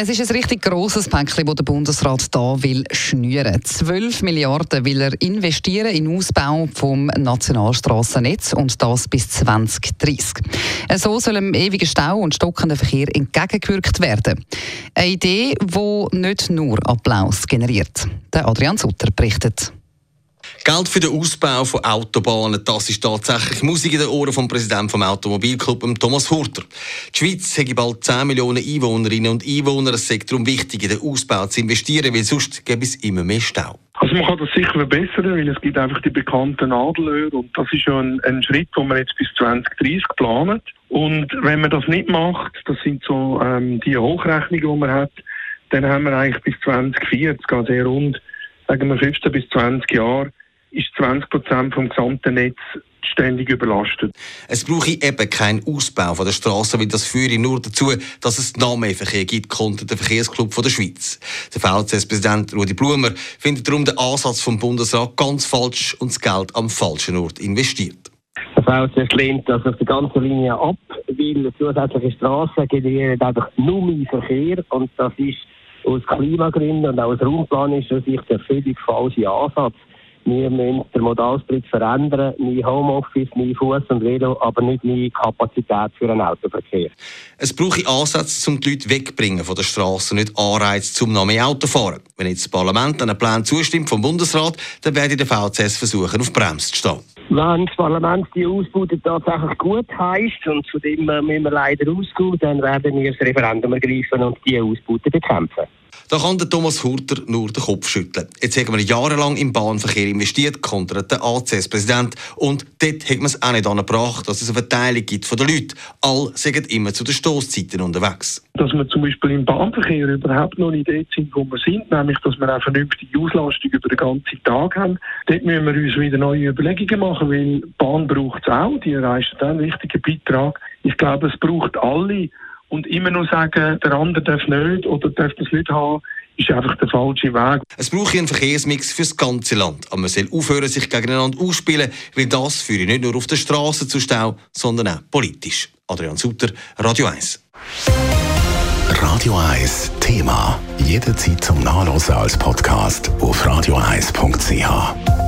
Es ist ein richtig grosses Päckchen, das der Bundesrat da will schnüren. 12 Milliarden will er investieren in den Ausbau vom Nationalstrassennetz und das bis 2030. So soll dem ewigen Stau und stockenden Verkehr entgegengewirkt werden. Eine Idee, die nicht nur Applaus generiert. Der Adrian Sutter berichtet. Geld für den Ausbau von Autobahnen, das ist tatsächlich Musik in den Ohren vom Präsidenten vom Automobilclub, Thomas Hurter. Die Schweiz hat bald 10 Millionen Einwohnerinnen und Einwohner. Es ist darum wichtig, in den Ausbau zu investieren, weil sonst gibt es immer mehr Stau. Also man kann das sicher verbessern, weil es gibt einfach die bekannten Nadelöhre und das ist ja ein, ein Schritt, den man jetzt bis 2030 planet. Und wenn man das nicht macht, das sind so ähm, die Hochrechnungen, die man hat, dann haben wir eigentlich bis 2040, also rund, sagen wir 15 bis 20 Jahre, ist 20 Prozent vom gesamten Netz ständig überlastet. Es brauche eben keinen Ausbau von der Straße, weil das führe nur dazu, dass es noch mehr Verkehr gibt, konnte der Verkehrsclub von der Schweiz. Der VCS-Präsident Rudi Blumer findet darum den Ansatz vom Bundesrat ganz falsch und das Geld am falschen Ort investiert. Der VCS lehnt das auf der ganzen Linie ab, weil zusätzliche Straßen generieren einfach nur mehr Verkehr und das ist aus Klimagründen und auch aus raumplanischer Sicht der völlig falsche Ansatz. Wir müssen den Modalsplit verändern, mehr Homeoffice, mehr Fuß und Velo, aber nicht mehr Kapazität für einen Autoverkehr. Es brauche Ansätze, um die Leute wegzubringen von der Straße, nicht Anreize, zum noch mehr Auto fahren. Wenn jetzt das Parlament einem Plan zustimmt vom Bundesrat, dann werde der VCS versuchen, auf Bremse zu stehen. Wenn das Parlament die Ausbauten tatsächlich gut heisst, und von dem müssen wir leider ausgehen, dann werden wir das Referendum ergreifen und die Ausbauten bekämpfen. Da kann der Thomas Hurter nur den Kopf schütteln. Jetzt haben wir jahrelang im Bahnverkehr investiert, kontert der ACS-Präsident. Und dort hat man es auch nicht angebracht, dass es eine Verteilung gibt von den Leuten. Alle sind immer zu den Stoßzeiten unterwegs. Dass wir zum Beispiel im Bahnverkehr überhaupt noch nicht dort sind, wo wir sind, nämlich dass wir eine vernünftige Auslastung über den ganzen Tag haben. Dort müssen wir uns wieder neue Überlegungen machen, weil die Bahn braucht es auch, die leistet einen wichtigen Beitrag. Ich glaube, es braucht alle und immer nur sagen, der andere darf nicht oder darf das nicht haben, ist einfach der falsche Weg. Es braucht einen Verkehrsmix für das ganze Land. Aber man soll aufhören, sich gegeneinander ausspielen, weil das führe nicht nur auf der Straße zu Stau, sondern auch politisch. Adrian Sutter, Radio 1. Radio 1 Thema. Jederzeit zum Nachlesen als Podcast auf radio1.ch.